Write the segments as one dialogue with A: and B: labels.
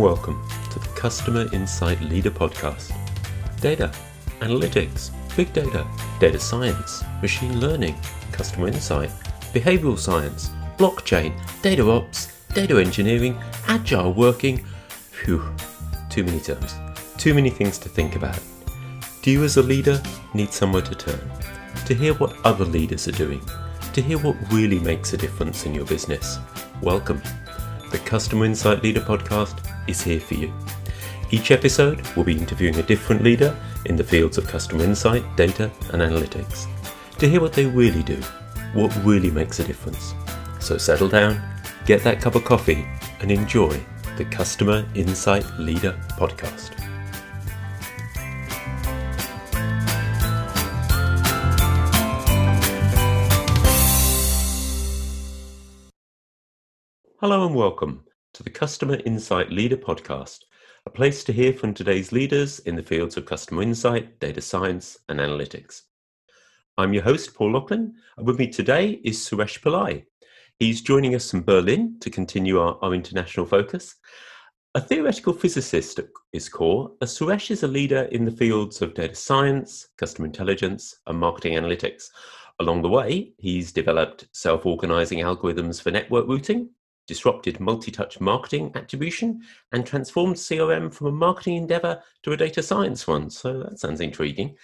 A: Welcome to the Customer Insight Leader Podcast. Data, analytics, big data, data science, machine learning, customer insight, behavioral science, blockchain, data ops, data engineering, agile working. Phew, too many terms, too many things to think about. Do you as a leader need somewhere to turn? To hear what other leaders are doing? To hear what really makes a difference in your business? Welcome. The Customer Insight Leader podcast is here for you. Each episode we'll be interviewing a different leader in the fields of customer insight, data, and analytics to hear what they really do, what really makes a difference. So settle down, get that cup of coffee, and enjoy the Customer Insight Leader podcast. Hello and welcome to the Customer Insight Leader Podcast, a place to hear from today's leaders in the fields of customer insight, data science, and analytics. I'm your host, Paul Laughlin, and with me today is Suresh Pillai. He's joining us from Berlin to continue our, our international focus. A theoretical physicist at his core, Suresh is a leader in the fields of data science, customer intelligence, and marketing analytics. Along the way, he's developed self organizing algorithms for network routing, disrupted multi-touch marketing attribution and transformed CRM from a marketing endeavor to a data science one. So that sounds intriguing.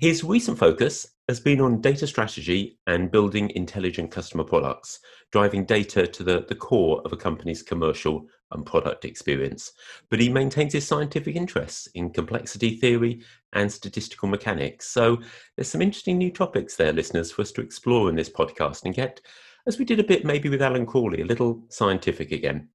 A: His recent focus has been on data strategy and building intelligent customer products, driving data to the, the core of a company's commercial and product experience. But he maintains his scientific interests in complexity theory and statistical mechanics. So there's some interesting new topics there, listeners, for us to explore in this podcast and get as we did a bit maybe with Alan Crawley, a little scientific again.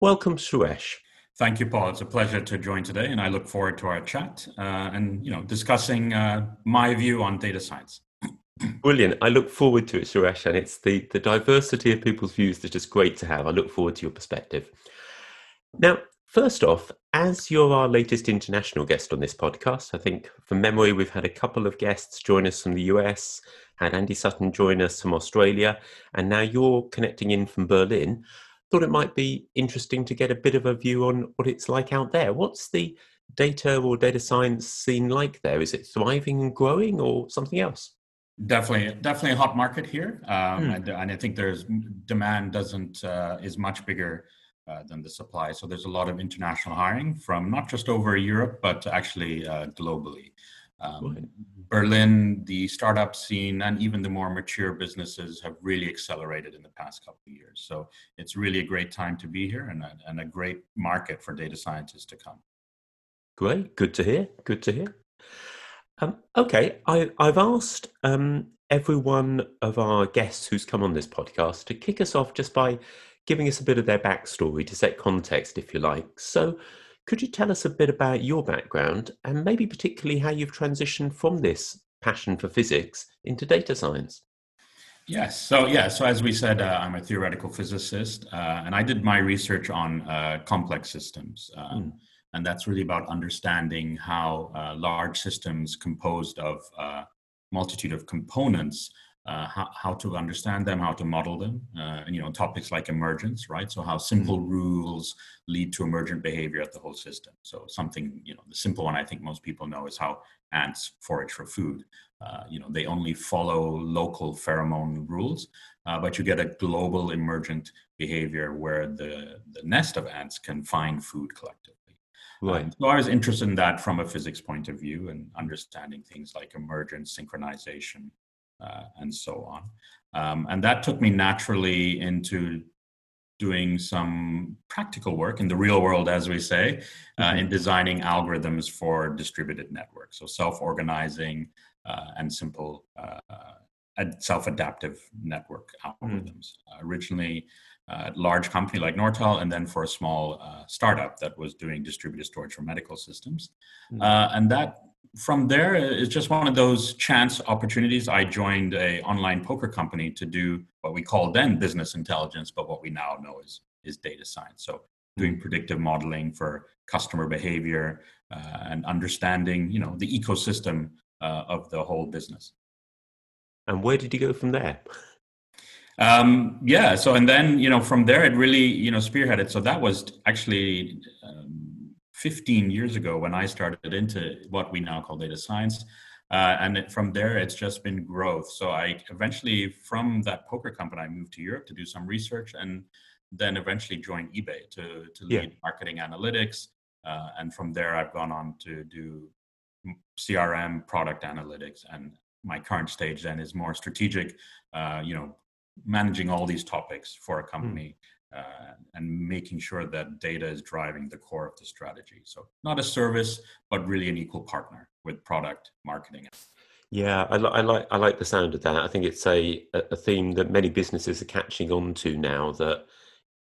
A: Welcome, Suresh.
B: Thank you, Paul. It's a pleasure to join today, and I look forward to our chat uh, and you know discussing uh, my view on data science.
A: Brilliant. I look forward to it, Suresh, and it's the the diversity of people's views that's great to have. I look forward to your perspective. Now, first off, as you're our latest international guest on this podcast, I think from memory we've had a couple of guests join us from the US, had Andy Sutton join us from Australia, and now you're connecting in from Berlin. Thought it might be interesting to get a bit of a view on what it's like out there. What's the data or data science scene like there? Is it thriving and growing or something else?
B: Definitely, definitely a hot market here, um, hmm. and, and, I think there's demand doesn't uh, is much bigger uh, than the supply. So there's a lot of international hiring from not just over Europe, but actually uh, globally. Um, Berlin, the startup scene, and even the more mature businesses have really accelerated in the past couple of years. So it's really a great time to be here and a, and a great market for data scientists to come.
A: Great, good to hear. Good to hear. Um, okay, I, have asked um, every one of our guests who's come on this podcast to kick us off just by giving us a bit of their backstory to set context, if you like. So, could you tell us a bit about your background and maybe particularly how you've transitioned from this passion for physics into data science?
B: Yes. So, yeah. So, as we said, uh, I'm a theoretical physicist, uh, and I did my research on uh, complex systems. Mm. And that's really about understanding how uh, large systems composed of uh, multitude of components uh, how, how, to understand them, how to model them, uh, and you know topics like emergence, right? So how simple mm-hmm. rules lead to emergent behavior at the whole system. So something you know the simple one I think most people know is how ants forage for food. Uh, you know they only follow local pheromone rules, uh, but you get a global emergent behavior where the the nest of ants can find food collectively. Right. Um, so I was interested in that from a physics point of view and understanding things like emergence, synchronization, uh, and so on. Um, and that took me naturally into doing some practical work in the real world, as we say, uh, mm-hmm. in designing algorithms for distributed networks. So self organizing uh, and simple uh, self adaptive network algorithms. Mm. originally, uh, a large company like Nortel, and then for a small uh, startup that was doing distributed storage for medical systems. Mm. Uh, and that from there, it's just one of those chance opportunities. I joined a online poker company to do what we called then business intelligence, but what we now know is is data science. So doing predictive modeling for customer behavior uh, and understanding, you know, the ecosystem uh, of the whole business.
A: And where did you go from there?
B: Um, yeah. So and then you know from there it really you know spearheaded. So that was actually um, 15 years ago when I started into what we now call data science. Uh, and it, from there, it's just been growth. So I eventually, from that poker company, I moved to Europe to do some research, and then eventually joined eBay to to lead yeah. marketing analytics. Uh, and from there, I've gone on to do CRM, product analytics, and my current stage then is more strategic. Uh, you know, managing all these topics for a hmm. company. Uh, and making sure that data is driving the core of the strategy. So, not a service, but really an equal partner with product marketing.
A: Yeah, I, li- I, like I like the sound of that. I think it's a a theme that many businesses are catching on to now. That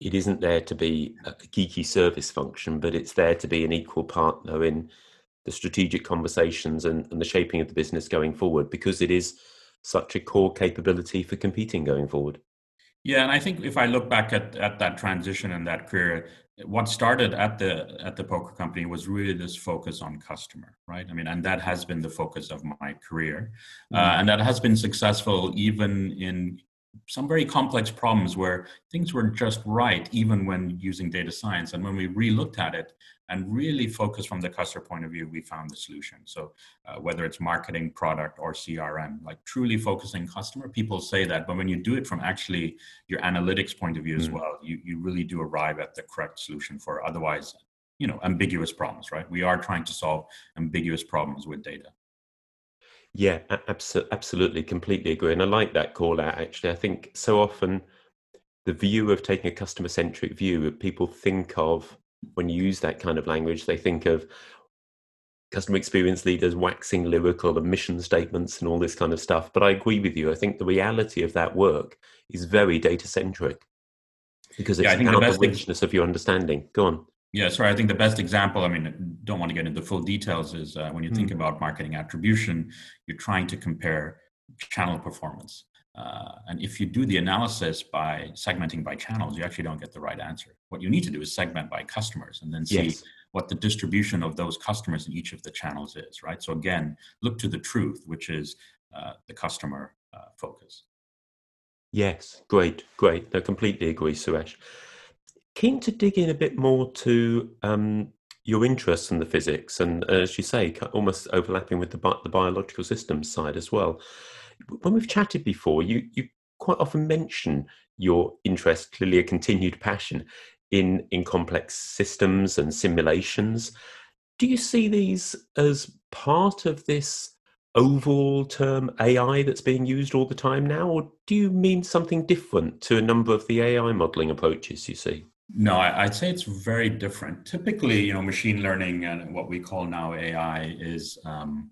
A: it isn't there to be a geeky service function, but it's there to be an equal partner in the strategic conversations and, and the shaping of the business going forward, because it is such a core capability for competing going forward.
B: Yeah, and I think if I look back at, at that transition and that career, what started at the at the poker company was really this focus on customer, right? I mean, and that has been the focus of my career, uh, mm-hmm. uh, and that has been successful even in some very complex problems where things were just right, even when using data science. And when we re-looked at it, and really focus from the customer point of view, we found the solution. So uh, whether it's marketing, product, or CRM, like truly focusing customer, people say that, but when you do it from actually your analytics point of view as mm. well, you, you really do arrive at the correct solution for otherwise, you know, ambiguous problems, right? We are trying to solve ambiguous problems with data.
A: Yeah, absolutely, completely agree. And I like that call out, actually. I think so often the view of taking a customer centric view, people think of when you use that kind of language, they think of customer experience leaders waxing lyrical and mission statements and all this kind of stuff. But I agree with you. I think the reality of that work is very data centric because it's yeah, I think the, best the richness of your understanding. Go on.
B: Yeah, sorry. I think the best example, I mean, don't want to get into full details, is uh, when you mm. think about marketing attribution, you're trying to compare channel performance. Uh, and if you do the analysis by segmenting by channels, you actually don't get the right answer. What you need to do is segment by customers and then see yes. what the distribution of those customers in each of the channels is, right? So again, look to the truth, which is uh, the customer uh, focus.
A: Yes, great, great. I completely agree, Suresh. Keen to dig in a bit more to um, your interest in the physics, and as you say, almost overlapping with the, bi- the biological systems side as well when we've chatted before, you you quite often mention your interest, clearly a continued passion in in complex systems and simulations. Do you see these as part of this overall term AI that's being used all the time now, or do you mean something different to a number of the AI modeling approaches you see?
B: No, I'd say it's very different. Typically, you know, machine learning and what we call now AI is um,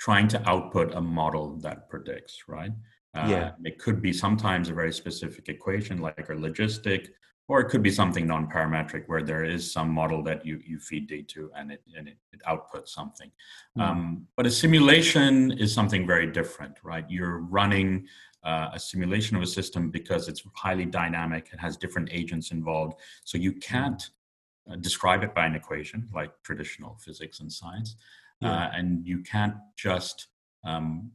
B: trying to output a model that predicts, right? Uh, yeah. It could be sometimes a very specific equation like a logistic, or it could be something non-parametric where there is some model that you, you feed data to and it, and it, it outputs something. Mm. Um, but a simulation is something very different, right? You're running uh, a simulation of a system because it's highly dynamic, it has different agents involved. So you can't uh, describe it by an equation like traditional physics and science yeah. uh, and you can't just um,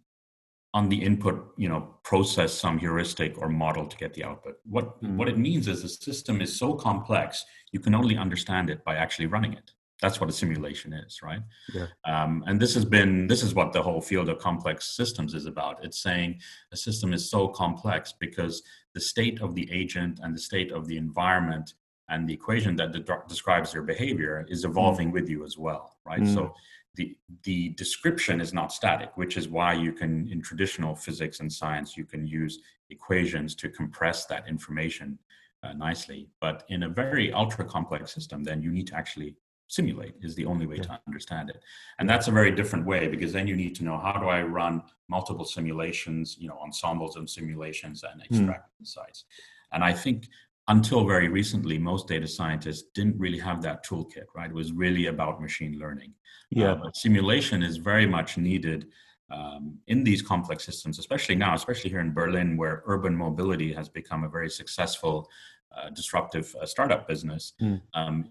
B: on the input you know process some heuristic or model to get the output what mm. what it means is the system is so complex you can only understand it by actually running it that's what a simulation is right yeah. um, and this has been this is what the whole field of complex systems is about it's saying a system is so complex because the state of the agent and the state of the environment and the equation that de- describes their behavior is evolving mm. with you as well right mm. so the the description is not static which is why you can in traditional physics and science you can use equations to compress that information uh, nicely but in a very ultra complex system then you need to actually simulate is the only way yeah. to understand it and that's a very different way because then you need to know how do i run multiple simulations you know ensembles of simulations and hmm. extract mm. insights and i think until very recently, most data scientists didn't really have that toolkit, right? It was really about machine learning. Yeah. Uh, but simulation is very much needed um, in these complex systems, especially now, especially here in Berlin, where urban mobility has become a very successful, uh, disruptive uh, startup business. Mm. Um,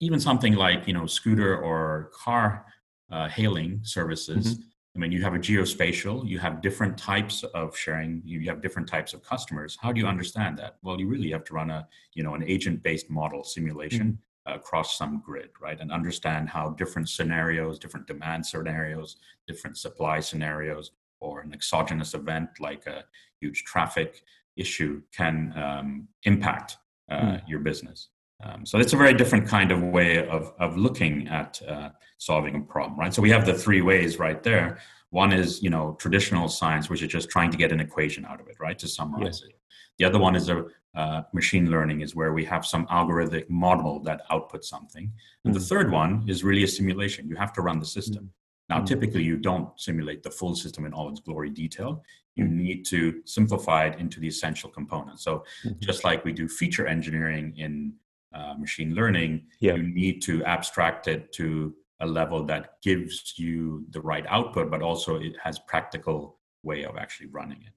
B: even something like you know scooter or car uh, hailing services. Mm-hmm I mean, you have a geospatial, you have different types of sharing, you have different types of customers. How do you understand that? Well, you really have to run a, you know, an agent-based model simulation mm-hmm. across some grid, right? And understand how different scenarios, different demand scenarios, different supply scenarios, or an exogenous event like a huge traffic issue can um, impact uh, mm. your business. Um, so it's a very different kind of way of, of looking at uh, solving a problem, right? So we have the three ways right there. One is, you know, traditional science, which is just trying to get an equation out of it, right, to summarize it. The other one is a uh, machine learning, is where we have some algorithmic model that outputs something. And the hmm. third one is really a simulation. You have to run the system. Mm. Now, hmm. typically, you don't simulate the full system in all its glory detail. You mm. need to simplify it into the essential components. So, mm-hmm. just like we do feature engineering in uh, machine learning, yeah. you need to abstract it to a level that gives you the right output, but also it has practical way of actually running it.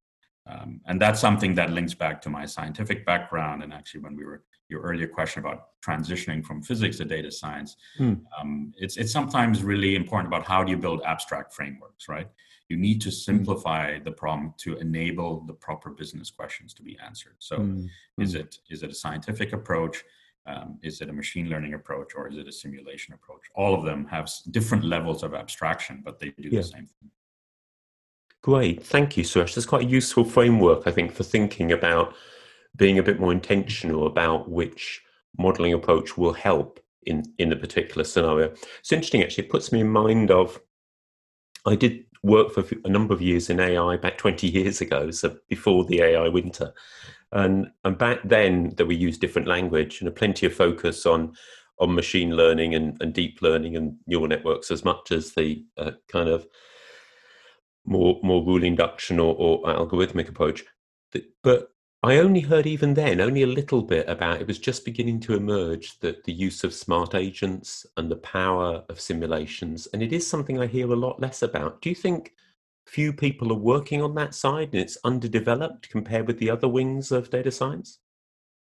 B: Um, and that's something that links back to my scientific background. And actually, when we were your earlier question about transitioning from physics to data science, hmm. um, it's it's sometimes really important about how do you build abstract frameworks, right? You need to hmm. simplify the problem to enable the proper business questions to be answered. So, hmm. is it is it a scientific approach? Um, is it a machine learning approach or is it a simulation approach? All of them have different levels of abstraction, but they do yeah. the same thing.
A: Great, thank you, Suresh. That's quite a useful framework, I think, for thinking about being a bit more intentional about which modeling approach will help in in a particular scenario. It's interesting, actually. It puts me in mind of I did work for a number of years in AI back 20 years ago, so before the AI winter. And, and back then, that we used different language and a plenty of focus on on machine learning and, and deep learning and neural networks as much as the uh, kind of more more rule induction or, or algorithmic approach. But I only heard even then only a little bit about it was just beginning to emerge that the use of smart agents and the power of simulations, and it is something I hear a lot less about. Do you think few people are working on that side and it's underdeveloped compared with the other wings of data science?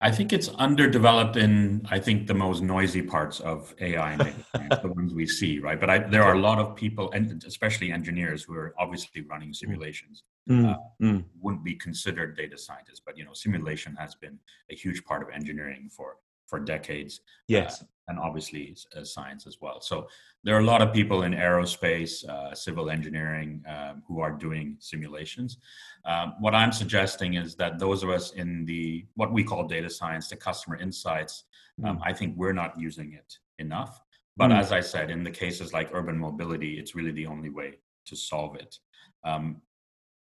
B: I think it's underdeveloped in I think the most noisy parts of AI and data science, the ones we see, right? But I, there are a lot of people, and especially engineers, who are obviously running mm. simulations. Mm. Uh, mm. Wouldn't be considered data scientists, but you know, simulation has been a huge part of engineering for for decades.
A: Yes.
B: Uh, and obviously uh, science as well. So there are a lot of people in aerospace, uh, civil engineering um, who are doing simulations. Um, what I'm suggesting is that those of us in the what we call data science, the customer insights, um, mm. I think we're not using it enough. But mm. as I said, in the cases like urban mobility, it's really the only way to solve it. Um,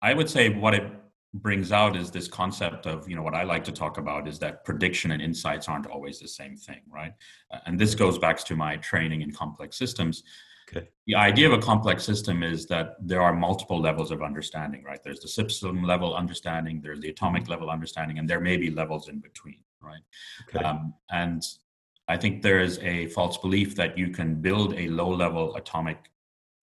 B: I would say what it brings out is this concept of you know what i like to talk about is that prediction and insights aren't always the same thing right uh, and this goes back to my training in complex systems okay. the idea of a complex system is that there are multiple levels of understanding right there's the system level understanding there's the atomic level understanding and there may be levels in between right okay. um, and i think there is a false belief that you can build a low level atomic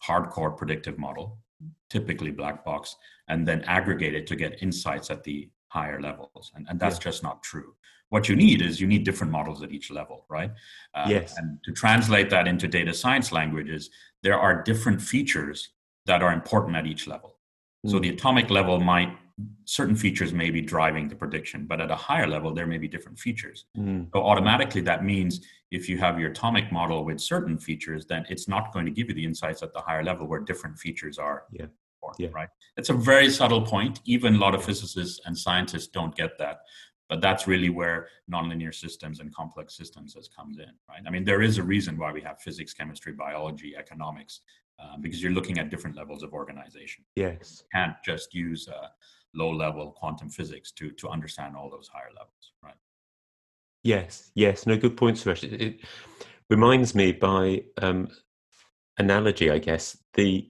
B: hardcore predictive model typically black box, and then aggregate it to get insights at the higher levels. And, and that's yeah. just not true. What you need is you need different models at each level, right?
A: Uh, yes.
B: And to translate that into data science languages, there are different features that are important at each level. Mm. So hmm. the atomic level might certain features may be driving the prediction, but at a higher level, there may be different features. Mm. So automatically, that means if you have your atomic model with certain features, then it's not going to give you the insights at the higher level where different features are.
A: Yeah. yeah.
B: Right. It's a very subtle point. Even a lot of physicists and scientists don't get that. But that's really where nonlinear systems and complex systems has comes in, right? I mean, there is a reason why we have physics, chemistry, biology, economics, uh, because you're looking at different levels of organization.
A: Yes.
B: You can't just use uh, low level quantum physics to to understand all those higher levels right?
A: Yes yes no good point suresh. It, it reminds me by um, analogy i guess the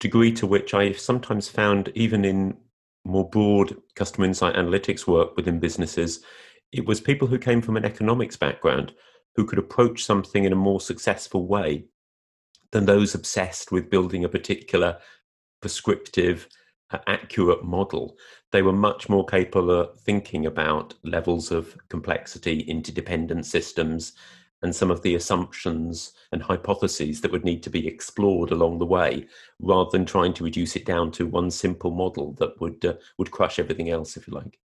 A: degree to which i've sometimes found even in more broad customer insight analytics work within businesses it was people who came from an economics background who could approach something in a more successful way than those obsessed with building a particular prescriptive accurate model, they were much more capable of thinking about levels of complexity, interdependent systems, and some of the assumptions and hypotheses that would need to be explored along the way, rather than trying to reduce it down to one simple model that would uh, would crush everything else, if you like.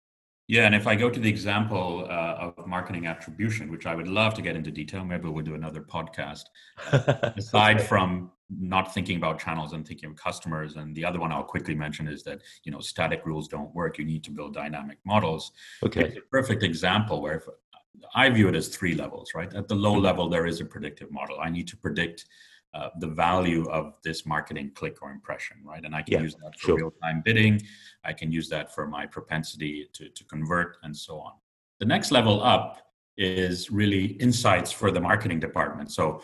B: Yeah, and if I go to the example uh, of marketing attribution, which I would love to get into detail, maybe we'll do another podcast. Uh, aside from not thinking about channels and thinking of customers, and the other one I'll quickly mention is that you know static rules don't work. You need to build dynamic models.
A: Okay,
B: it's a perfect example where if, I view it as three levels. Right, at the low mm-hmm. level, there is a predictive model. I need to predict uh, the value of this marketing click or impression, right? And I can yeah, use that for sure. real time bidding. I can use that for my propensity to, to convert and so on. The next level up is really insights for the marketing department. So,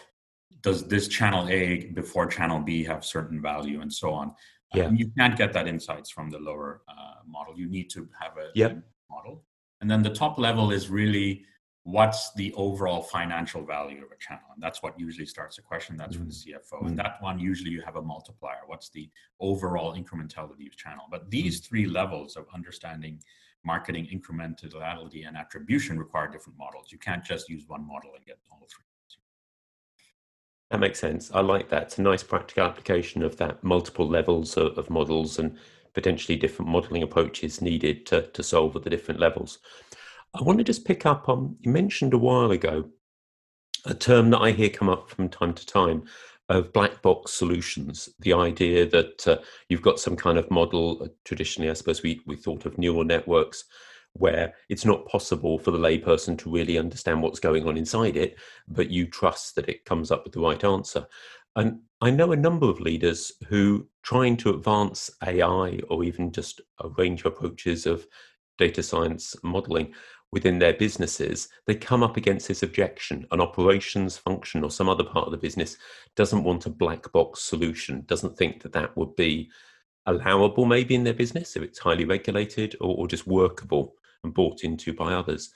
B: does this channel A before channel B have certain value and so on?
A: Yeah.
B: Um, you can't get that insights from the lower uh, model. You need to have a
A: yep.
B: model. And then the top level is really what's the overall financial value of a channel? And that's what usually starts the question. That's mm-hmm. for the cfo mm-hmm. and that one usually you have a multiplier. What's the overall incrementality of channel? But these mm-hmm. three levels of understanding marketing incrementality and attribution require different models. You can't just use one model and get all three.
A: That makes sense. I like that. It's a nice practical application of that multiple levels of, of models and potentially different modeling approaches needed to, to solve at the different levels I want to just pick up on you mentioned a while ago a term that I hear come up from time to time of black box solutions. The idea that uh, you've got some kind of model, uh, traditionally, I suppose we, we thought of neural networks, where it's not possible for the layperson to really understand what's going on inside it, but you trust that it comes up with the right answer. And I know a number of leaders who, trying to advance AI or even just a range of approaches of data science modeling, within their businesses, they come up against this objection. An operations function or some other part of the business doesn't want a black box solution, doesn't think that that would be allowable maybe in their business if it's highly regulated or, or just workable and bought into by others.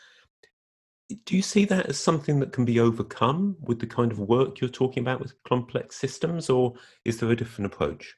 A: Do you see that as something that can be overcome with the kind of work you're talking about with complex systems, or is there a different approach?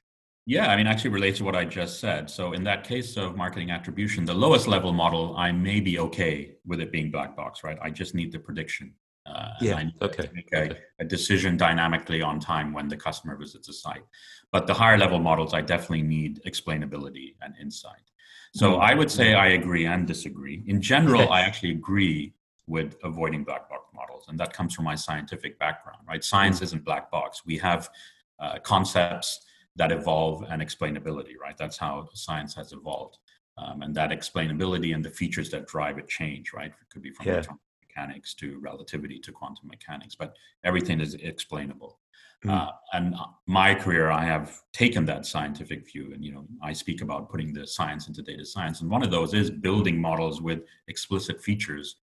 B: Yeah, I mean, actually relates to what I just said. So in that case of marketing attribution, the lowest level model, I may be okay with it being black box, right? I just need the prediction.
A: Uh, yeah, okay.
B: make a, okay. a, decision dynamically on time when the customer visits a site. But the higher level models, I definitely need explainability and insight. So mm-hmm. I would say I agree and disagree. In general, I actually agree with avoiding black box models, and that comes from my scientific background, right? Science mm-hmm. isn't black box. We have uh, concepts that evolve and explainability, right? That's how science has evolved. Um, and that explainability and the features that drive it change, right? It could be from yeah. mechanics to relativity to quantum mechanics, but everything is explainable. Mm. Uh, and my career, I have taken that scientific view, and you know, I speak about putting the science into data science, and one of those is building models with explicit features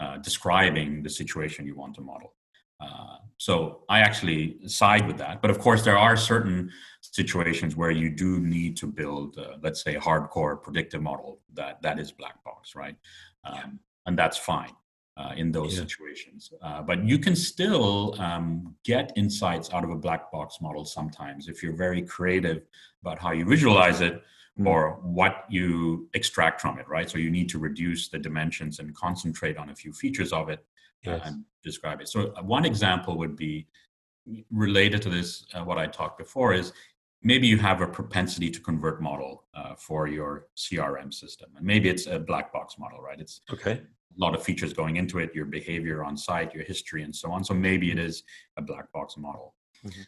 B: uh, describing the situation you want to model. Uh, so I actually side with that. But of course, there are certain situations where you do need to build, uh, let's say, a hardcore predictive model that that is black box, right? Um, yeah. And that's fine uh, in those yeah. situations. Uh, but you can still um, get insights out of a black box model sometimes if you're very creative about how you visualize it mm. or what you extract from it, right? So you need to reduce the dimensions and concentrate on a few features of it yes. and describe it. So uh, one example would be related to this. Uh, what I talked before is maybe you have a propensity to convert model uh, for your CRM system, and maybe it's a black box model, right? It's
A: okay.
B: A lot of features going into it, your behavior on site, your history, and so on. So maybe it is a black box model. Mm-hmm.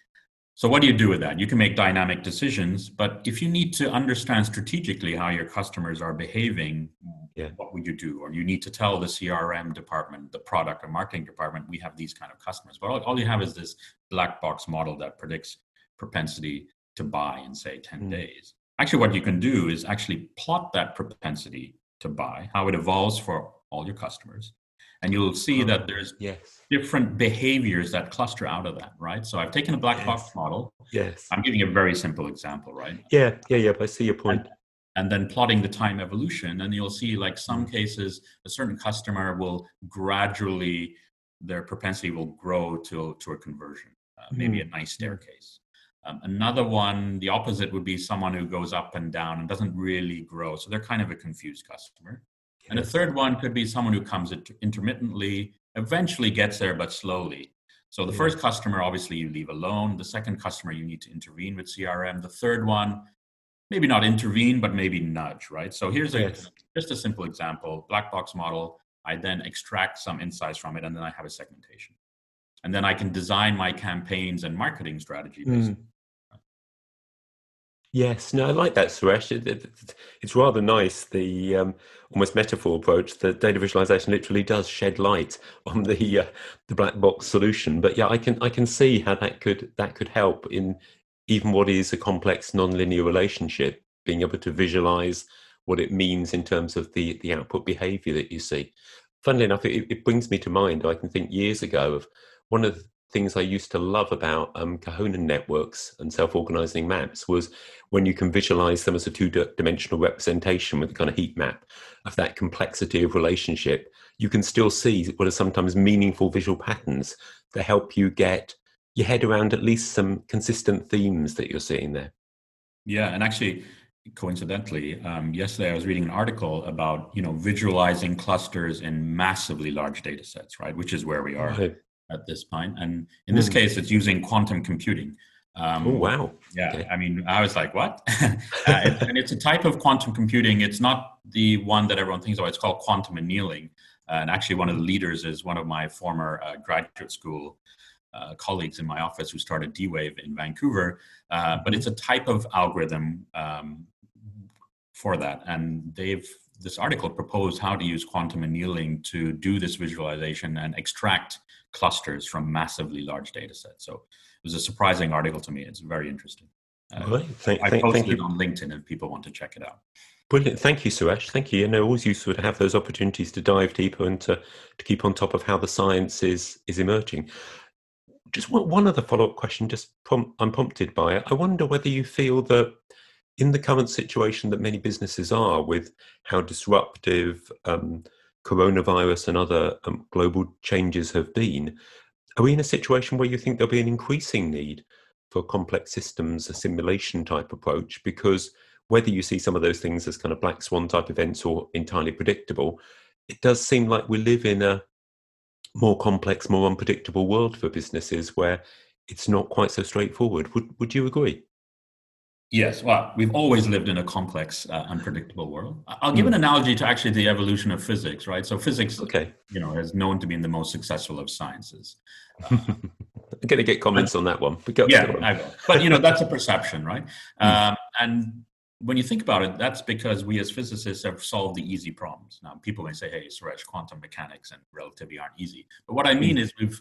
B: So, what do you do with that? You can make dynamic decisions, but if you need to understand strategically how your customers are behaving, yeah. what would you do? Or you need to tell the CRM department, the product or marketing department, we have these kind of customers. But all, all you have is this black box model that predicts propensity to buy in, say, 10 mm. days. Actually, what you can do is actually plot that propensity to buy, how it evolves for all your customers, and you'll see that there's
A: yes.
B: different behaviors that cluster out of that right so i've taken a black yes. box model
A: yes
B: i'm giving a very simple example right
A: yeah yeah yeah i see your point
B: and, and then plotting the time evolution and you'll see like some mm. cases a certain customer will gradually their propensity will grow to, to a conversion uh, maybe mm. a nice staircase um, another one the opposite would be someone who goes up and down and doesn't really grow so they're kind of a confused customer and a third one could be someone who comes intermittently eventually gets there, but slowly. So the first customer, obviously, you leave alone. The second customer, you need to intervene with CRM. The third one, maybe not intervene, but maybe nudge, right? So here's a yes. just a simple example: black box model. I then extract some insights from it, and then I have a segmentation, and then I can design my campaigns and marketing strategy based mm.
A: Yes, no, I like that, Suresh. It, it, it's rather nice, the um, almost metaphor approach that data visualization literally does shed light on the uh, the black box solution. But yeah, I can I can see how that could that could help in even what is a complex nonlinear relationship, being able to visualize what it means in terms of the the output behavior that you see. Funnily enough, it, it brings me to mind. I can think years ago of one of things I used to love about um, Kohonen networks and self-organizing maps was when you can visualize them as a two-dimensional representation with a kind of heat map of that complexity of relationship. You can still see what are sometimes meaningful visual patterns that help you get your head around at least some consistent themes that you're seeing there.
B: Yeah, and actually, coincidentally, um, yesterday I was reading an article about you know visualizing clusters in massively large data sets, right? Which is where we are. Right at this point. And in this mm. case, it's using quantum computing.
A: Um, oh wow!
B: Yeah, okay. I mean, I was like, "What?" uh, it, and it's a type of quantum computing. It's not the one that everyone thinks of. It's called quantum annealing. Uh, and actually, one of the leaders is one of my former uh, graduate school uh, colleagues in my office who started D-Wave in Vancouver. Uh, but it's a type of algorithm um, for that, and they've this article proposed how to use quantum annealing to do this visualization and extract clusters from massively large data sets. So it was a surprising article to me. It's very interesting. Uh, thank, I posted thank it on LinkedIn if people want to check it out.
A: Brilliant. Thank you, Suresh. Thank you. You know, always useful to have those opportunities to dive deeper and to, to keep on top of how the science is, is emerging. Just one, one other follow up question, just prompt, I'm prompted by it. I wonder whether you feel that in the current situation that many businesses are with how disruptive um, coronavirus and other um, global changes have been, are we in a situation where you think there'll be an increasing need for complex systems, a simulation type approach? Because whether you see some of those things as kind of black swan type events or entirely predictable, it does seem like we live in a more complex, more unpredictable world for businesses where it's not quite so straightforward. Would would you agree?
B: Yes, well, we've always lived in a complex, uh, unpredictable world. I'll give an analogy to actually the evolution of physics, right? So physics, okay, you know, is known to be the most successful of sciences.
A: Uh, I'm going to get comments on that one.
B: But yeah, I will. But you know, that's a perception, right? Mm. Um, and when you think about it, that's because we as physicists have solved the easy problems. Now, people may say, "Hey, Suresh, quantum mechanics and relativity aren't easy," but what I mean mm. is we've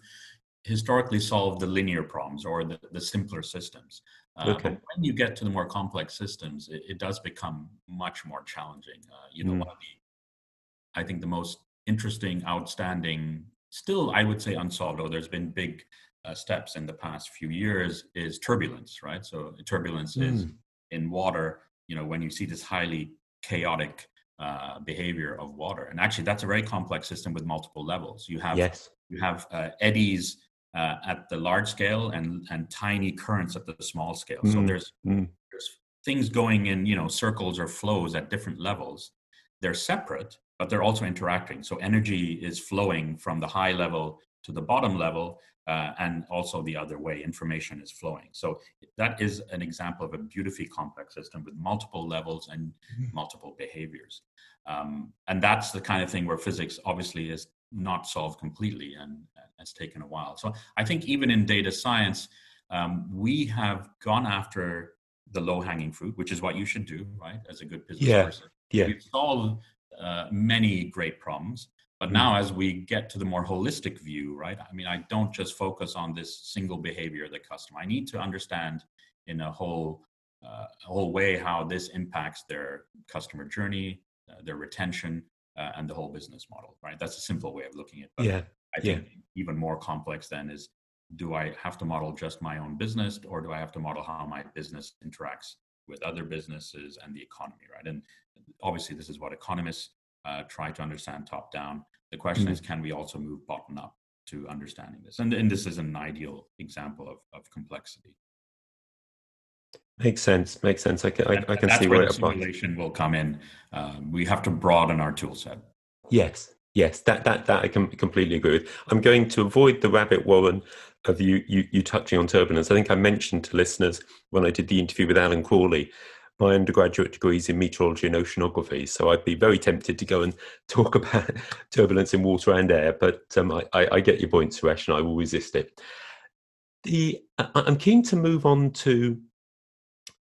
B: historically solved the linear problems or the, the simpler systems. Uh, okay. When you get to the more complex systems, it, it does become much more challenging. Uh, you know, mm. one of the, I think the most interesting, outstanding, still I would say unsolved, though there's been big uh, steps in the past few years, is turbulence, right? So turbulence mm. is in water. You know, when you see this highly chaotic uh, behavior of water, and actually that's a very complex system with multiple levels. You have yes. you have uh, eddies uh, at the large scale and and tiny currents at the small scale. Mm. So there's mm. there's things going in you know circles or flows at different levels. They're separate, but they're also interacting. So energy is flowing from the high level to the bottom level, uh, and also the other way. Information is flowing. So that is an example of a beautifully complex system with multiple levels and mm. multiple behaviors. Um, and that's the kind of thing where physics obviously is not solved completely and has taken a while. So I think even in data science, um, we have gone after the low hanging fruit, which is what you should do, right? As a good business
A: yeah.
B: person.
A: Yeah.
B: We've solved uh, many great problems. But now, as we get to the more holistic view, right? I mean, I don't just focus on this single behavior of the customer. I need to understand in a whole, uh, whole way how this impacts their customer journey, uh, their retention, uh, and the whole business model, right? That's a simple way of looking at it.
A: But yeah.
B: I think yeah. even more complex then is do I have to model just my own business or do I have to model how my business interacts with other businesses and the economy, right? And obviously, this is what economists uh, try to understand top down. The question mm-hmm. is, can we also move bottom up to understanding this? And, and this is an ideal example of, of complexity.
A: Makes sense. Makes sense. I can, I, I can
B: see
A: where,
B: where the simulation will come in. Um, we have to broaden our tool set.
A: Yes, Yes, that that that I can completely agree with. I'm going to avoid the rabbit warren of you you you touching on turbulence. I think I mentioned to listeners when I did the interview with Alan Crawley, my undergraduate degrees in meteorology and oceanography. So I'd be very tempted to go and talk about turbulence in water and air, but um, I, I, I, get your point, Suresh, and I will resist it. The I'm keen to move on to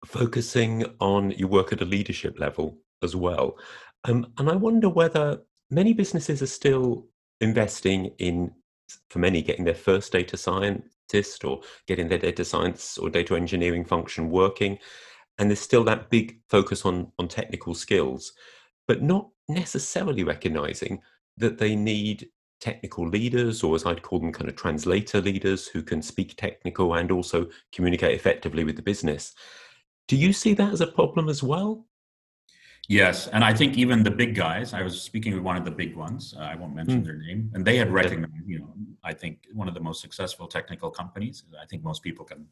A: focusing on your work at a leadership level as well, um, and I wonder whether many businesses are still investing in, for many, getting their first data scientist or getting their data science or data engineering function working. And there's still that big focus on, on technical skills, but not necessarily recognizing that they need technical leaders, or as I'd call them, kind of translator leaders who can speak technical and also communicate effectively with the business. Do you see that as a problem as well?
B: Yes, and I think even the big guys. I was speaking with one of the big ones. Uh, I won't mention mm. their name, and they had recognized. You know, I think one of the most successful technical companies. I think most people can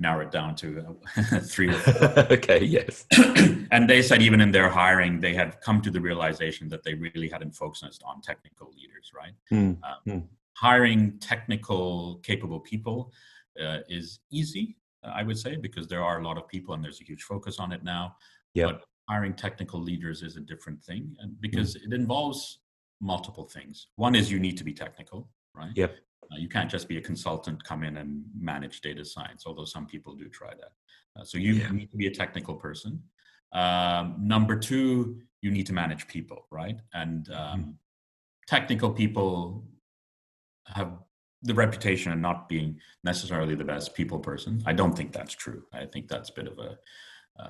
B: narrow it down to uh, three
A: okay. Yes.
B: and they said even in their hiring, they had come to the realization that they really hadn't focused on technical leaders. Right. Mm. Um, mm. Hiring technical, capable people uh, is easy, I would say, because there are a lot of people and there's a huge focus on it now.
A: Yeah. But
B: hiring technical leaders is a different thing because mm. it involves multiple things one is you need to be technical right
A: yep
B: uh, you can't just be a consultant come in and manage data science although some people do try that uh, so you yeah. need to be a technical person um, number two you need to manage people right and mm-hmm. um, mm. technical people have the reputation of not being necessarily the best people person i don't think that's true i think that's a bit of a,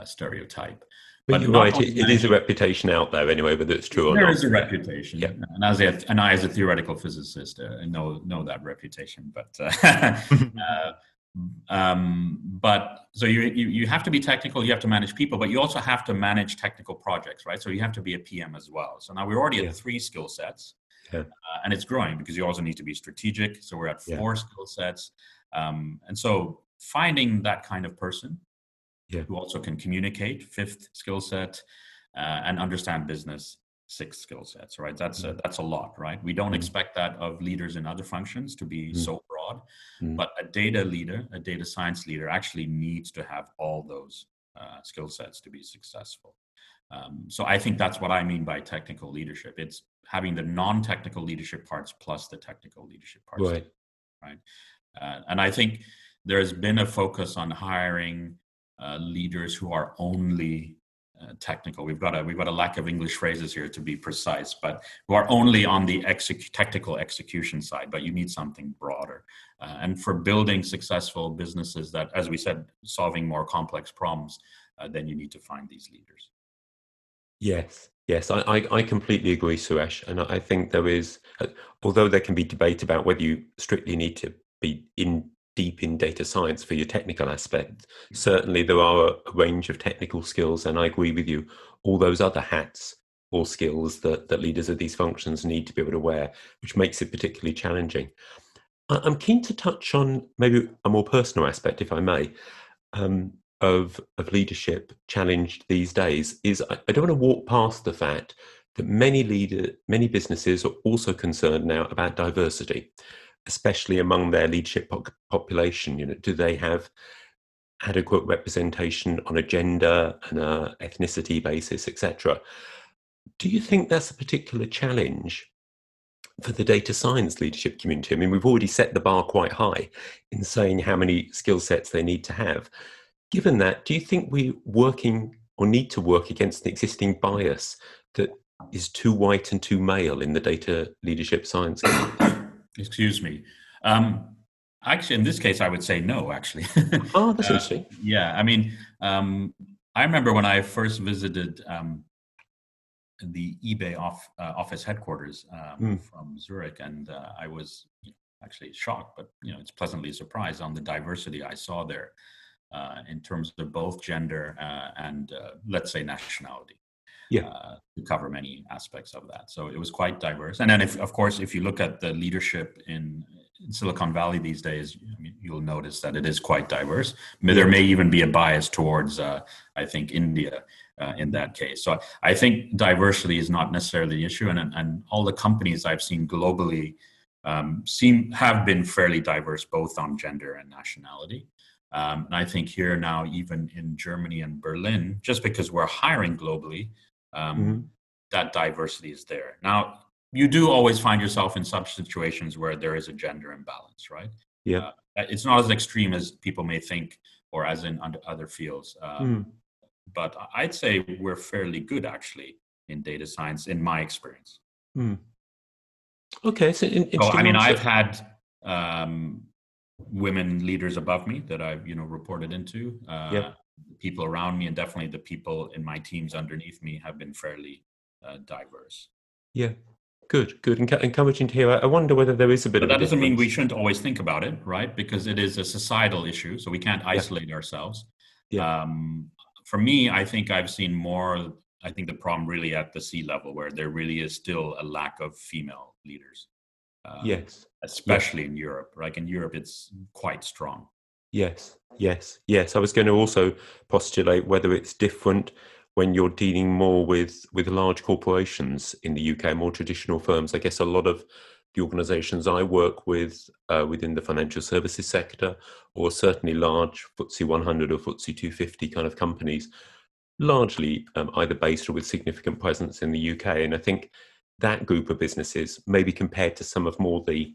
B: stereotype
A: but, you're right, it, it is a reputation out there anyway, whether it's true or
B: there
A: not.
B: There is a reputation, yeah. and as a, and I, as a theoretical physicist, uh, know know that reputation. But uh, uh, um, but so you, you you have to be technical, you have to manage people, but you also have to manage technical projects, right? So you have to be a PM as well. So now we're already yeah. at three skill sets, yeah. uh, and it's growing because you also need to be strategic. So we're at four yeah. skill sets, um, and so finding that kind of person
A: yeah.
B: who also can communicate, fifth skill set, uh, and understand business, six skill sets, right? That's mm. a, that's a lot, right? We don't mm. expect that of leaders in other functions to be mm. so broad, mm. but a data leader, a data science leader, actually needs to have all those uh, skill sets to be successful. Um, so I think that's what I mean by technical leadership. It's having the non-technical leadership parts plus the technical leadership parts,
A: right?
B: Right. Uh, and I think there has been a focus on hiring uh, leaders who are only uh, technical. We've got a we've got a lack of English phrases here to be precise, but who are only on the exec- technical execution side. But you need something broader. Uh, and for building successful businesses that, as we said, solving more complex problems, uh, then you need to find these leaders.
A: Yes, yes, I, I, I completely agree, Suresh. And I think there is, uh, although there can be debate about whether you strictly need to be in deep in data science for your technical aspect. Certainly, there are a range of technical skills, and I agree with you. All those other hats or skills that, that leaders of these functions need to be able to wear, which makes it particularly challenging. I'm keen to touch on maybe a more personal aspect, if I may, um, of of leadership challenged these days. Is I, I don't want to walk past the fact that many leader, many businesses are also concerned now about diversity especially among their leadership population? You know, do they have adequate representation on a gender and a ethnicity basis, etc.? Do you think that's a particular challenge for the data science leadership community? I mean, we've already set the bar quite high in saying how many skill sets they need to have. Given that, do you think we're working or need to work against the existing bias that is too white and too male in the data leadership science?
B: Excuse me. Um, actually, in this case, I would say no. Actually.
A: oh, that's uh, interesting.
B: Yeah, I mean, um, I remember when I first visited um, the eBay off, uh, office headquarters mm. from Zurich, and uh, I was actually shocked, but you know, it's pleasantly surprised on the diversity I saw there in terms of both gender uh, and uh, let's say nationality
A: yeah. Uh,
B: to cover many aspects of that. So it was quite diverse. And then, if, of course, if you look at the leadership in in Silicon Valley these days, I mean, you'll notice that it is quite diverse. There may even be a bias towards, uh, I think, India uh, in that case. So I think diversity is not necessarily the issue, and and all the companies I've seen globally um, seem have been fairly diverse, both on gender and nationality. Um, and I think here now, even in Germany and Berlin, just because we're hiring globally, um, mm-hmm. that diversity is there. Now, you do always find yourself in such situations where there is a gender imbalance, right?
A: Yeah. Uh,
B: it's not as extreme as people may think or as in other fields. Mm. But I'd say we're fairly good actually in data science, in my experience.
A: Mm. Okay. So, in,
B: so I mean, I've had um, women leaders above me that I've, you know, reported into. Uh, yeah. People around me and definitely the people in my teams underneath me have been fairly uh, diverse.
A: Yeah. Good, good, and encouraging to hear. I wonder whether there is a bit.
B: But
A: of
B: that doesn't mean we shouldn't always think about it, right? Because it is a societal issue, so we can't isolate yeah. ourselves. Yeah. Um, for me, I think I've seen more. I think the problem really at the C level, where there really is still a lack of female leaders.
A: Uh, yes.
B: Especially yes. in Europe. Like in Europe, it's quite strong.
A: Yes, yes, yes. I was going to also postulate whether it's different when you're dealing more with with large corporations in the UK, more traditional firms. I guess a lot of the organisations I work with uh, within the financial services sector, or certainly large FTSE 100 or FTSE 250 kind of companies, largely um, either based or with significant presence in the UK. And I think that group of businesses, maybe compared to some of more the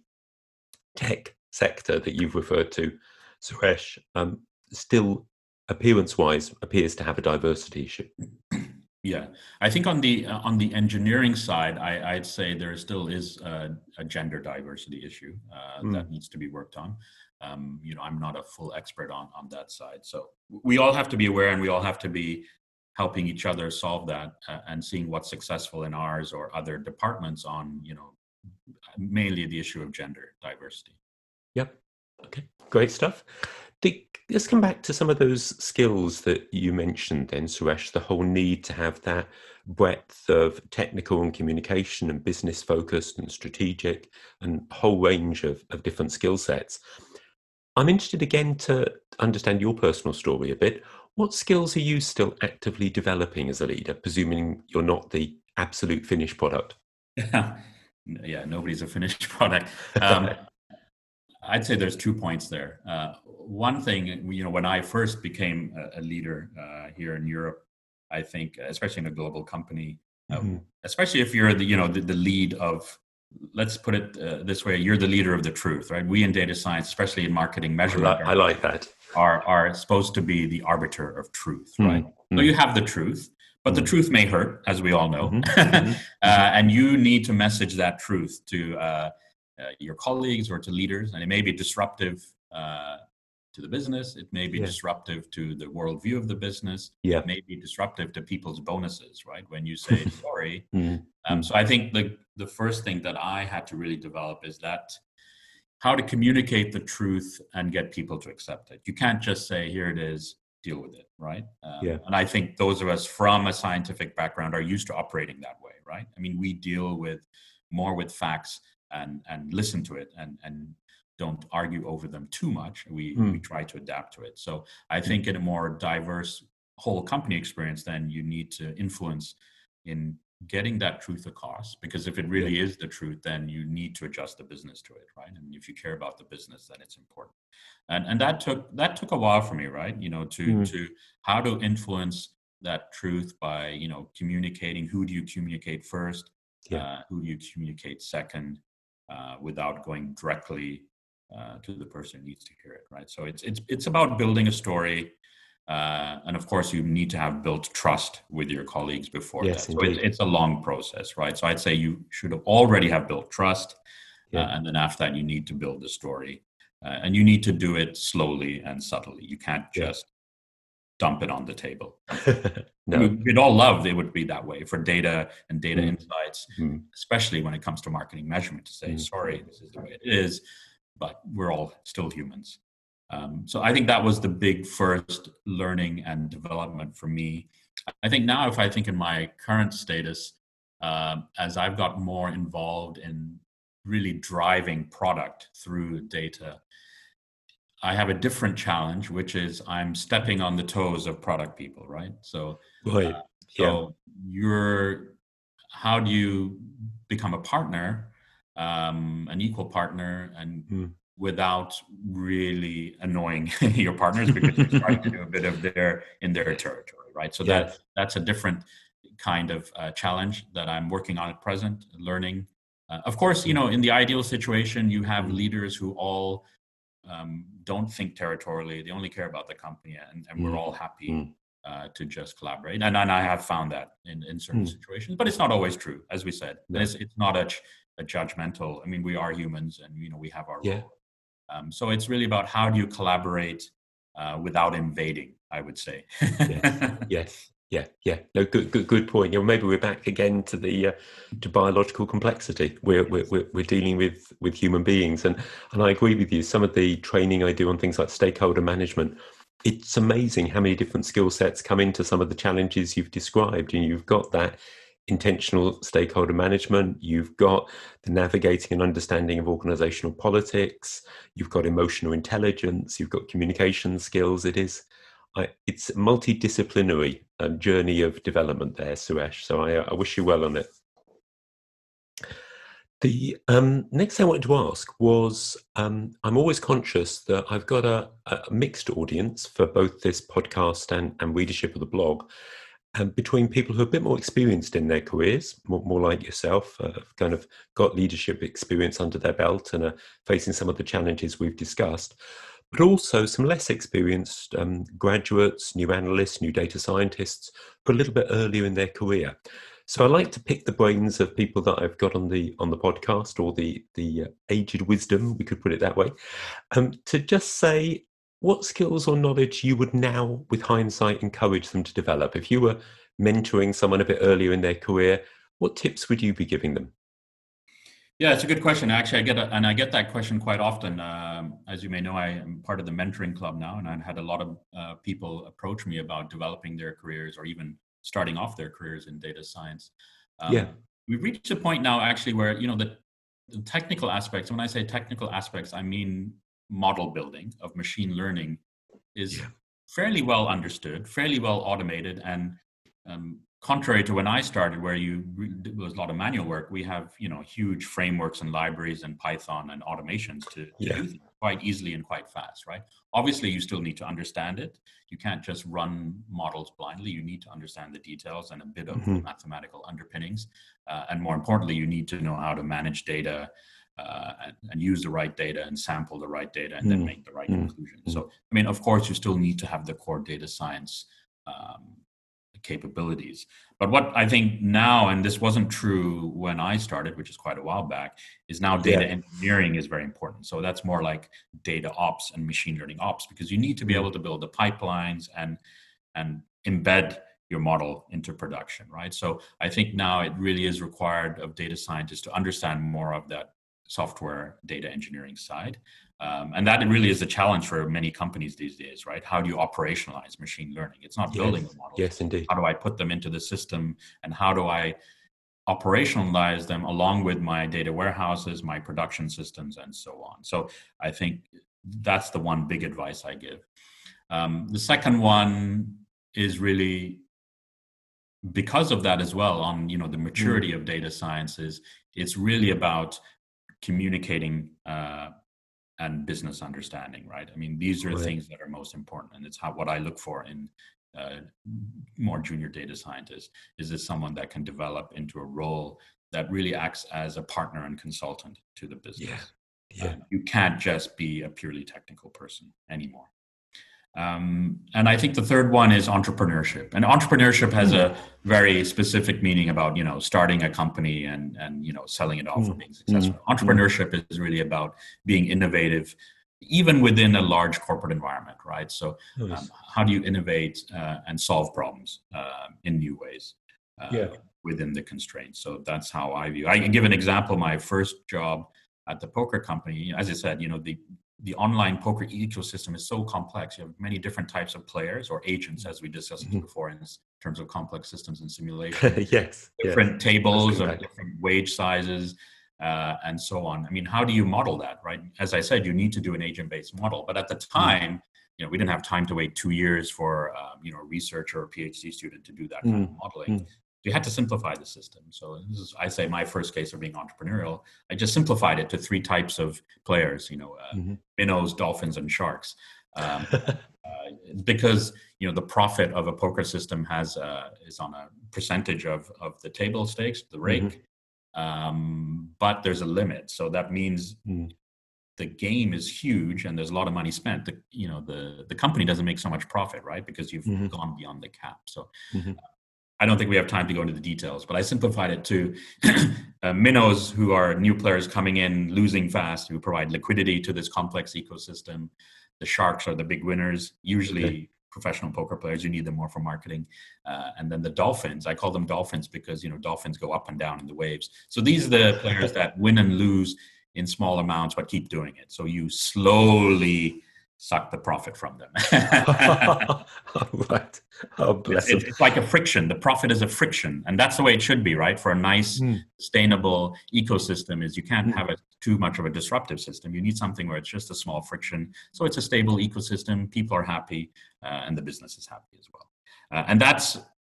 A: tech sector that you've referred to, Suresh, um, still appearance wise appears to have a diversity issue.
B: Yeah. I think on the uh, on the engineering side I, would say there still is a, a gender diversity issue uh, mm. that needs to be worked on. Um, you know i'm not a full expert on on that side. So we all have to be aware and we all have to be helping each other solve that uh, and seeing what's successful in ours or other departments on you know mainly the issue of gender diversity
A: yep okay great stuff let's come back to some of those skills that you mentioned then, Suresh, the whole need to have that breadth of technical and communication and business focused and strategic and whole range of, of different skill sets. I'm interested again to understand your personal story a bit. What skills are you still actively developing as a leader, presuming you're not the absolute finished product?
B: Yeah, yeah nobody's a finished product. Um, I'd say there's two points there. Uh, one thing, you know, when I first became a, a leader uh, here in Europe, I think, especially in a global company, uh, mm-hmm. especially if you're the, you know, the, the lead of, let's put it uh, this way, you're the leader of the truth, right? We in data science, especially in marketing measurement,
A: I, like that,
B: are are supposed to be the arbiter of truth, mm-hmm. right? Mm-hmm. So you have the truth, but the mm-hmm. truth may hurt, as we all know, mm-hmm. Mm-hmm. uh, and you need to message that truth to uh, uh, your colleagues or to leaders, and it may be disruptive uh, to the business. It may be yeah. disruptive to the worldview of the business.
A: Yeah.
B: It may be disruptive to people's bonuses, right? When you say sorry. Mm-hmm. Um, so I think the the first thing that I had to really develop is that how to communicate the truth and get people to accept it. You can't just say, "Here it is, deal with it," right?
A: Um, yeah.
B: And I think those of us from a scientific background are used to operating that way, right? I mean, we deal with more with facts and and listen to it and and don't argue over them too much. We mm. we try to adapt to it. So I think in a more diverse whole company experience, then you need to influence in getting that truth across because if it really is the truth then you need to adjust the business to it right and if you care about the business then it's important and and that took that took a while for me right you know to mm. to how to influence that truth by you know communicating who do you communicate first yeah. uh, who do you communicate second uh, without going directly uh, to the person who needs to hear it, right? So it's it's it's about building a story, uh, and of course you need to have built trust with your colleagues before yes, that. So it's, it's, a long process, right? So I'd say you should already have built trust, uh, and then after that you need to build the story, uh, and you need to do it slowly and subtly. You can't just dump it on the table. no. we, would all love it would be that way for data and data mm. insights, mm. especially when it comes to marketing measurement to say, mm. sorry, this is the way it is, but we're all still humans. Um, so I think that was the big first learning and development for me. I think now, if I think in my current status, uh, as I've got more involved in really driving product through data. I have a different challenge, which is I'm stepping on the toes of product people, right? So,
A: right. Uh,
B: so yeah. you're how do you become a partner, um, an equal partner, and mm. Without really annoying your partners because you're trying to do a bit of their in their territory, right? So that that's a different kind of uh, challenge that I'm working on at present, learning. Uh, of course, you know, in the ideal situation, you have hmm. leaders who all um, don't think territorially; they only care about the company, and, and mm. we're all happy mm. uh, to just collaborate. And, and I have found that in, in certain mm. situations, but it's not always true, as we said. Yeah. It's, it's not a, a judgmental. I mean, we are humans, and you know, we have our yeah. role. Um, so it's really about how do you collaborate uh, without invading. I would say.
A: yes. yes. Yeah, yeah, no, good, good, good point. You know, maybe we're back again to the uh, to biological complexity. We're, we're we're dealing with with human beings, and and I agree with you. Some of the training I do on things like stakeholder management, it's amazing how many different skill sets come into some of the challenges you've described. And you've got that intentional stakeholder management, you've got the navigating and understanding of organizational politics, you've got emotional intelligence, you've got communication skills. It is I, it's multidisciplinary um, journey of development there, Suresh. So I, I wish you well on it. The um, next thing I wanted to ask was um, I'm always conscious that I've got a, a, mixed audience for both this podcast and, and readership of the blog, and between people who are a bit more experienced in their careers, more, more like yourself, uh, kind of got leadership experience under their belt and are facing some of the challenges we've discussed, but also some less experienced um, graduates, new analysts, new data scientists, who are a little bit earlier in their career. So I like to pick the brains of people that I've got on the on the podcast, or the the uh, aged wisdom, we could put it that way, um, to just say what skills or knowledge you would now, with hindsight, encourage them to develop. If you were mentoring someone a bit earlier in their career, what tips would you be giving them?
B: Yeah, it's a good question. Actually, I get a, and I get that question quite often. Um, as you may know, I am part of the mentoring club now, and I've had a lot of uh, people approach me about developing their careers or even starting off their careers in data science.
A: Um, yeah,
B: we've reached a point now, actually, where you know the, the technical aspects. When I say technical aspects, I mean model building of machine learning is yeah. fairly well understood, fairly well automated, and um, contrary to when I started, where you there was a lot of manual work, we have you know huge frameworks and libraries and Python and automations to, yeah. do quite easily and quite fast, right? Obviously, you still need to understand it. You can't just run models blindly. You need to understand the details and a bit of mm-hmm. mathematical underpinnings, uh, and more importantly, you need to know how to manage data. Uh, and, and, use the right data and sample the right data and mm. then make the right mm. conclusion. So, I mean, of course, you still need to have the core data science um, capabilities. But what I think now, and this wasn't true when I started, which is quite a while back, is now data yeah. engineering is very important. So that's more like data ops and machine learning ops because you need to be mm-hmm. able to build the pipelines and and embed your model into production, right? So I think now it really is required of data scientists to understand more of that software data engineering side. Um, and that really is a challenge for many companies these days, right? How do you operationalize machine learning? It's not building
A: yes.
B: the models.
A: Yes, indeed.
B: How do I put them into the system and how do I operationalize them along with my data warehouses, my production systems, and so on? So I think that's the one big advice I give. Um, the second one is really because of that as well on you know the maturity mm. of data sciences it's really about communicating uh, and business understanding right i mean these are right. things that are most important and it's how what i look for in uh, more junior data scientists is this someone that can develop into a role that really acts as a partner and consultant to the business
A: yeah. Yeah.
B: you can't just be a purely technical person anymore um, and I think the third one is entrepreneurship. And entrepreneurship has mm. a very specific meaning about you know starting a company and and you know selling it off mm. or being successful. Mm. Entrepreneurship is really about being innovative, even within a large corporate environment, right? So, um, how do you innovate uh, and solve problems uh, in new ways? Uh, yeah. Within the constraints. So that's how I view. I can give an example. My first job at the poker company, as I said, you know the the online poker ecosystem is so complex. You have many different types of players or agents, as we discussed mm-hmm. before, in terms of complex systems and simulation.
A: yes.
B: Different
A: yes.
B: tables of different wage sizes, uh, and so on. I mean, how do you model that, right? As I said, you need to do an agent-based model, but at the mm. time, you know, we didn't have time to wait two years for um, you know a researcher or a PhD student to do that kind of mm. modeling. Mm. You had to simplify the system. So this is, I say, my first case of being entrepreneurial. I just simplified it to three types of players. You know, uh, mm-hmm. minnows, dolphins, and sharks. Um, uh, because you know the profit of a poker system has uh, is on a percentage of of the table stakes, the rake. Mm-hmm um, but there's a limit. So that means mm. the game is huge and there's a lot of money spent. The, you know, the, the company doesn't make so much profit, right? Because you've mm-hmm. gone beyond the cap. So mm-hmm. uh, I don't think we have time to go into the details, but I simplified it to uh, minnows who are new players coming in, losing fast, who provide liquidity to this complex ecosystem. The sharks are the big winners, usually okay professional poker players. You need them more for marketing. Uh, and then the dolphins, I call them dolphins because you know dolphins go up and down in the waves. So these are the players that win and lose in small amounts, but keep doing it. So you slowly suck the profit from them.
A: right. Oh, bless
B: it's, it's, like a friction. The profit is a friction, and that's the way it should be, right? For a nice, mm. sustainable ecosystem, is you can't mm. have a, too much of a disruptive system. You need something where it's just a small friction, so it's a stable ecosystem. People are happy, uh, and the business is happy as well. Uh, and that's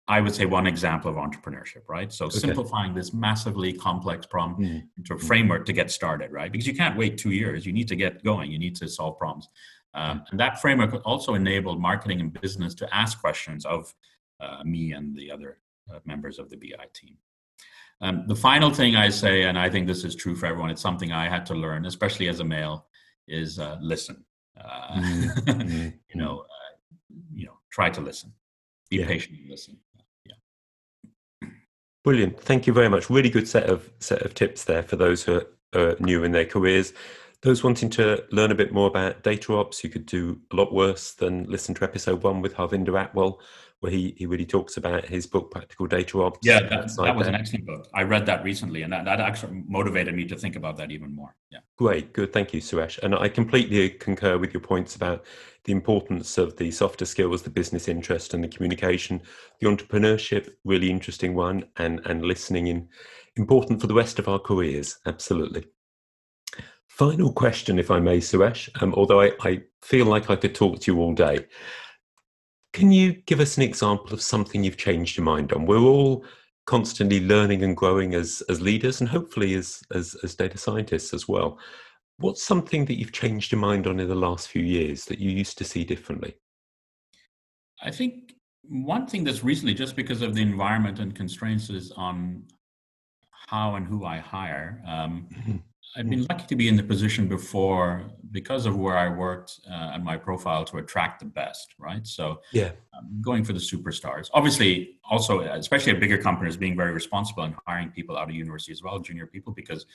B: I would say one example of entrepreneurship, right? So okay. simplifying this massively complex problem mm. into a framework to get started, right? Because you can't wait two years. You need to get going. You need to solve problems. Um, and that framework also enabled marketing and business to ask questions of uh, me and the other uh, members of the BI team. Um, the final thing I say, and I think this is true for everyone, it's something I had to learn, especially as a male, is uh, listen. Uh, mm-hmm. you know, uh, you know, try to listen. Be yeah. patient and listen. Yeah.
A: Brilliant. Thank you very much. Really good set of set of tips there for those who are new in their careers those wanting to learn a bit more about data ops, you could do a lot worse than listen to episode one with Harvinder Atwal, where he, he really talks about his book, Practical Data Ops.
B: Yeah, that, that was there. an excellent book. I read that recently, and that, that actually motivated me to think about that even more. Yeah.
A: Great, good. Thank you, Suresh. And I completely concur with your points about the importance of the softer skills, the business interest, and the communication. The entrepreneurship, really interesting one, and, and listening in important for the rest of our careers. Absolutely. Final question, if I may, Suresh, um, although I, I feel like I could talk to you all day. Can you give us an example of something you've changed your mind on? We're all constantly learning and growing as, as leaders and hopefully as, as, as data scientists as well. What's something that you've changed your mind on in the last few years that you used to see differently?
B: I think one thing that's recently, just because of the environment and constraints, is on how and who I hire. Um, mm-hmm. I've been lucky to be in the position before because of where I worked uh, and my profile to attract the best, right? So,
A: yeah,
B: um, going for the superstars. Obviously, also, especially at bigger companies, being very responsible and hiring people out of university as well, junior people, because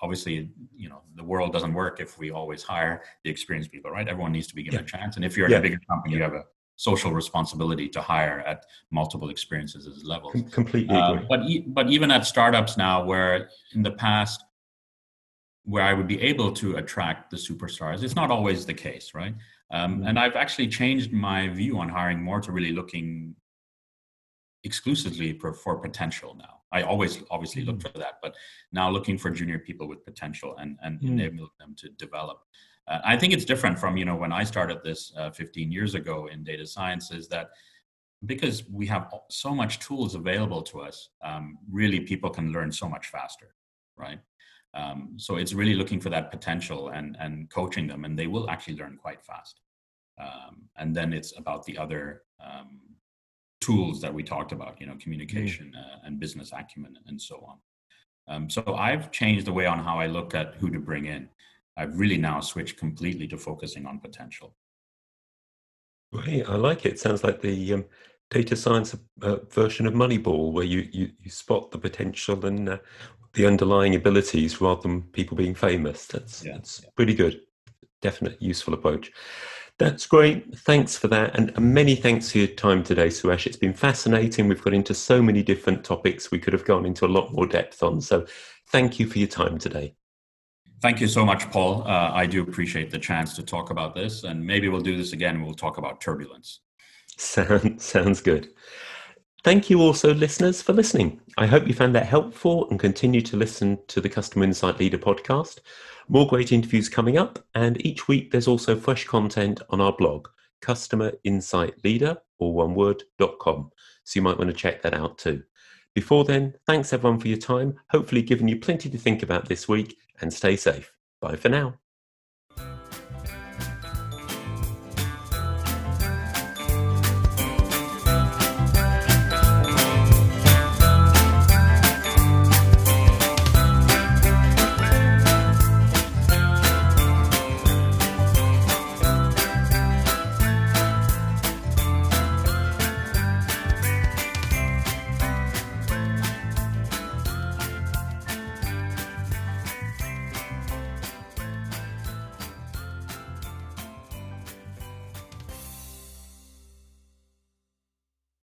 B: obviously, you know, the world doesn't work if we always hire the experienced people, right? Everyone needs to be given yeah. a chance. And if you're yeah. in a bigger company, you have a social responsibility to hire at multiple experiences as levels. Com-
A: completely uh,
B: but e- but even at startups now, where in the past where I would be able to attract the superstars. It's not always the case, right? Um, mm-hmm. And I've actually changed my view on hiring more to really looking exclusively for, for potential now. I always obviously look mm-hmm. for that, but now looking for junior people with potential and, and mm. enable them to develop. Uh, I think it's different from you know when I started this uh, 15 years ago in data sciences that because we have so much tools available to us, um, really people can learn so much faster, right? Um, so it's really looking for that potential and and coaching them, and they will actually learn quite fast. Um, and then it's about the other um, tools that we talked about, you know, communication uh, and business acumen and so on. Um, so I've changed the way on how I look at who to bring in. I've really now switched completely to focusing on potential.
A: Right, I like it. Sounds like the um, data science uh, version of Moneyball, where you, you, you spot the potential and uh, the underlying abilities rather than people being famous. That's yeah, that's yeah. pretty good. Definite useful approach. That's great. Thanks for that. And many thanks for your time today, Suresh. It's been fascinating. We've got into so many different topics we could have gone into a lot more depth on. So thank you for your time today.
B: Thank you so much, Paul. Uh, I do appreciate the chance to talk about this. And maybe we'll do this again. We'll talk about turbulence.
A: Sound, sounds good. Thank you also, listeners, for listening. I hope you found that helpful and continue to listen to the Customer Insight Leader podcast. More great interviews coming up, and each week there's also fresh content on our blog, Customer Insight Leader, or one word.com. So you might want to check that out too. Before then, thanks everyone for your time, hopefully giving you plenty to think about this week, and stay safe. Bye for now.